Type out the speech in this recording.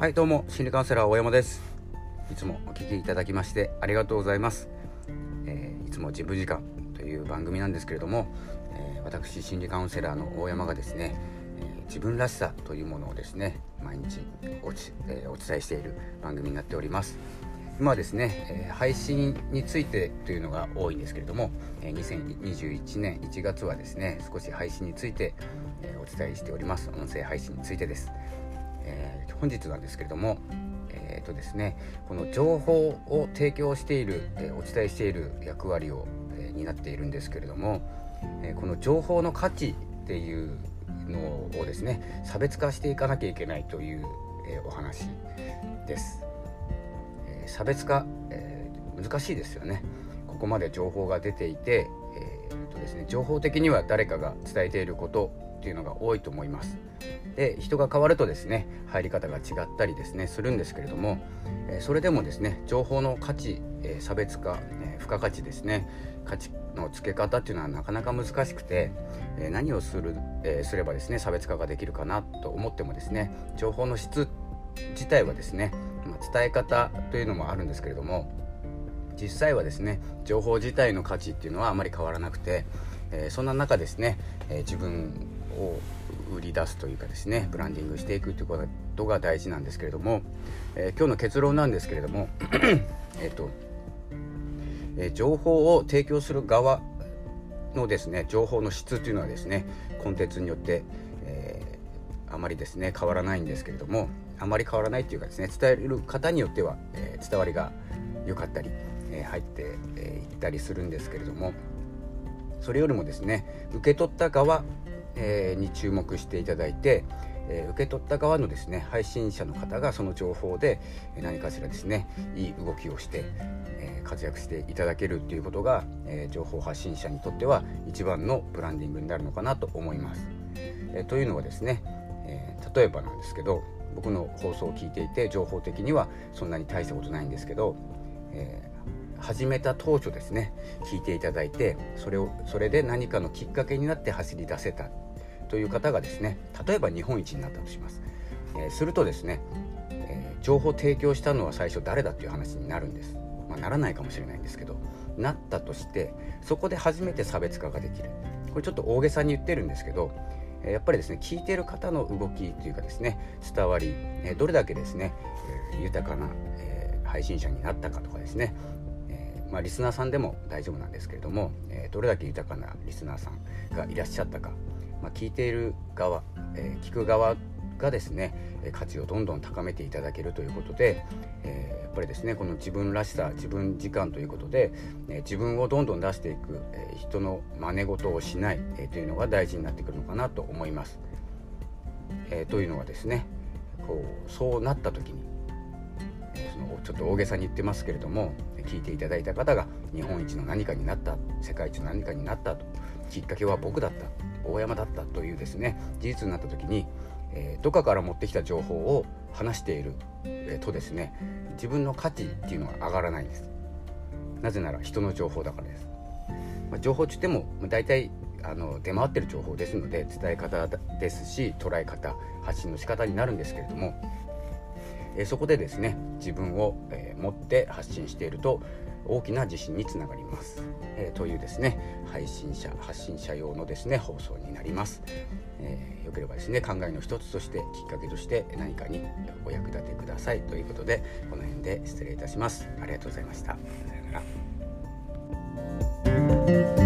はいどうも心理カウンセラー大山です。いつもお聞きいただきましてありがとうございます、えー、いつも自分時間という番組なんですけれども、えー、私心理カウンセラーの大山がですね、えー、自分らしさというものをですね毎日おち、えお伝えしている番組になっております。今ですね、え配信についてというのが多いんですけれども、え2021年1月はですね少し配信について、えお伝えしております。音声配信についてです。えー、本日なんですけれども、えーとですね、この情報を提供している、えー、お伝えしている役割を、えー、担っているんですけれども、えこの情報の価値っていうのをですね差別化していかなきゃいけないという、えお話です、え差別化、え難しいですよね。ここまで情報が出ていて、えーとですね、情報的には誰かが伝えていることっていうのが多いと思います。で人が変わるとですね入り方が違ったりですねするんですけれども、えそれでもですね情報の価値、え差別化、え付加価値ですね価値の付け方っていうのはなかなか難しくて、え何をする、えすればですね差別化ができるかなと思ってもですね情報の質自体はですね、ま、伝え方というのもあるんですけれども実際はですね情報自体の価値っていうのはあまり変わらなくて、え、そんな中ですね、え、自分を売り出すというかですねブランディングしていくということが大事なんですけれども、えー、今日の結論なんですけれども えっと、えー、情報を提供する側のですね情報の質というのはですねコンテンツによって、えー、あまりですね変わらないんですけれどもあまり変わらないというかですね伝える方によっては、え、伝わりが良かったり、え、入ってい、えー、ったりするんですけれどもそれよりもですね受け取った側え、に注目していただいて、え、受け取った側のですね配信者の方がその情報で何かしらですねいい動きをして、え、活躍していただけるっていうことが、え情報発信者にとっては一番のブランディングになるのかなと思います。えというのはですね、え例えばなんですけど僕の放送を聞いていて情報的にはそんなに大したことないんですけど、え始めた当初ですね聞いていただいてそれをそれで何かのきっかけになって走り出せたという方がですね例えば日本一になったとします、えー、するとですね、えー、情報提供したのは最初誰だっていう話になるんです、まあ、ならないかもしれないんですけどなったとしてそこで初めて差別化ができる。これちょっと大げさに言ってるんですけどやっぱりですね聞いてる方の動きというかですね伝わりどれだけですね豊かな配信者になったかとかですねまあ、リスナーさんでも大丈夫なんですけれども、どれだけ豊かなリスナーさんがいらっしゃったか、まあ、聞いている側、えー、聞く側がですね価値をどんどん高めていただけるということで、えー、やっぱりですねこの自分らしさ自分時間ということで、えー、自分をどんどん出していく、えー、人の真似事をしない、え、というのが大事になってくるのかなと思います。え、というのはですねこうそうなった時にえそのちょっと大げさに言ってますけれども聞いていただいた方が日本一の何かになった世界一の何かになったときっかけは僕だった大山だったというですね事実になった時に、えー、どっかから持ってきた情報を話している、えー、とですね自分の価値っていうのは上がらないんです。なぜなら人の情報だからです、まあ、情報って言っても大体あの出回ってる情報ですので伝え方ですし捉え方発信の仕方になるんですけれどもえそこでですね自分を、え持って発信していると大きな地震につながります、えー、というですね配信者発信者用のですね放送になります、えー、よければですね考えの一つとしてきっかけとして何かにお役立てください。ということでこの辺で失礼いたします。ありがとうございました。さようなら。